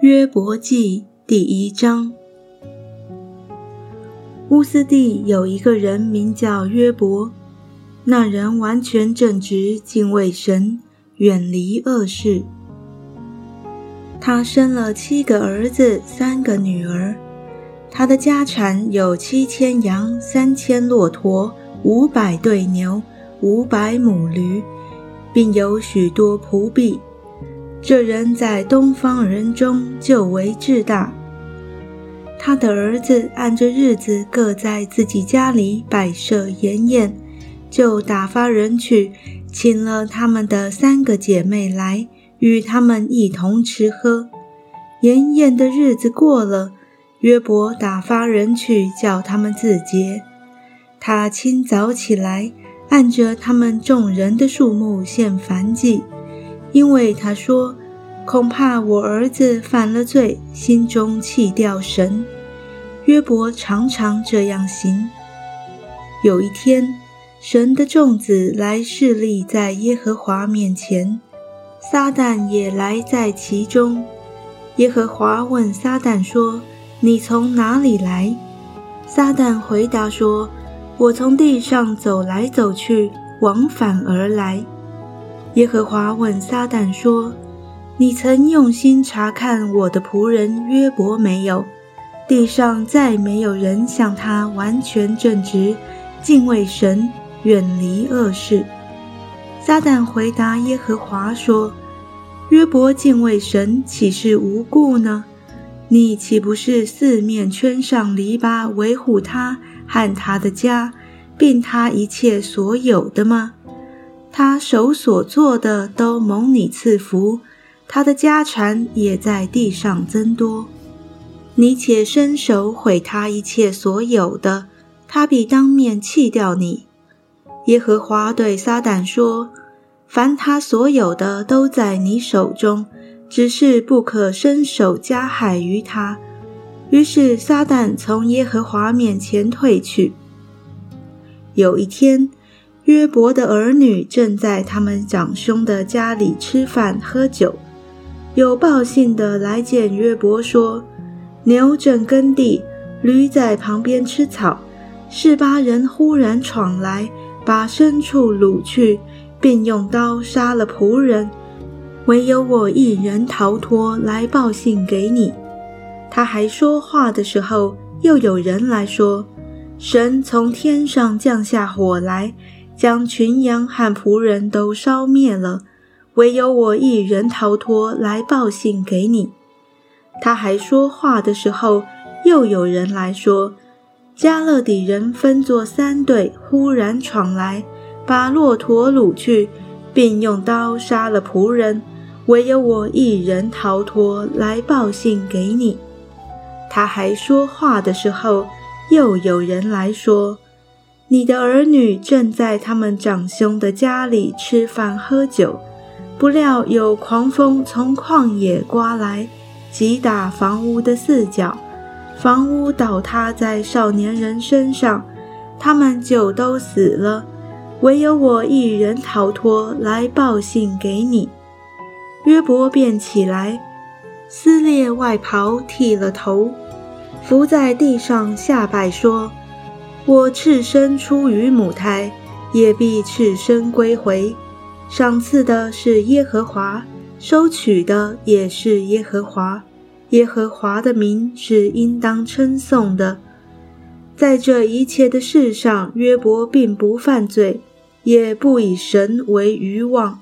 约伯记第一章。乌斯地有一个人名叫约伯，那人完全正直，敬畏神，远离恶事。他生了七个儿子，三个女儿。他的家产有七千羊，三千骆驼，五百对牛，五百母驴，并有许多仆婢。这人在东方人中就为至大。他的儿子按着日子各在自己家里摆设筵宴，就打发人去请了他们的三个姐妹来，与他们一同吃喝。筵宴的日子过了，约伯打发人去叫他们自洁。他清早起来，按着他们众人的数目献燔祭。因为他说：“恐怕我儿子犯了罪，心中弃掉神。”约伯常常这样行。有一天，神的众子来侍立在耶和华面前，撒旦也来在其中。耶和华问撒旦说：“你从哪里来？”撒旦回答说：“我从地上走来走去，往返而来。”耶和华问撒旦说：“你曾用心查看我的仆人约伯没有？地上再没有人像他完全正直，敬畏神，远离恶事。”撒旦回答耶和华说：“约伯敬畏神，岂是无故呢？你岂不是四面圈上篱笆，维护他和他的家，并他一切所有的吗？”他手所做的都蒙你赐福，他的家产也在地上增多。你且伸手毁他一切所有的，他必当面弃掉你。耶和华对撒旦说：“凡他所有的都在你手中，只是不可伸手加害于他。”于是撒旦从耶和华面前退去。有一天。约伯的儿女正在他们长兄的家里吃饭喝酒，有报信的来见约伯说：“牛正耕地，驴在旁边吃草。示巴人忽然闯来，把牲畜掳去，并用刀杀了仆人。唯有我一人逃脱，来报信给你。”他还说话的时候，又有人来说：“神从天上降下火来。”将群羊和仆人都烧灭了，唯有我一人逃脱，来报信给你。他还说话的时候，又有人来说：加勒底人分作三队，忽然闯来，把骆驼掳去，并用刀杀了仆人，唯有我一人逃脱，来报信给你。他还说话的时候，又有人来说。你的儿女正在他们长兄的家里吃饭喝酒，不料有狂风从旷野刮来，击打房屋的四角，房屋倒塌在少年人身上，他们就都死了，唯有我一人逃脱，来报信给你。约伯便起来，撕裂外袍，剃了头，伏在地上下拜说。我赤身出于母胎，也必赤身归回。赏赐的是耶和华，收取的也是耶和华。耶和华的名是应当称颂的。在这一切的事上，约伯并不犯罪，也不以神为愚妄。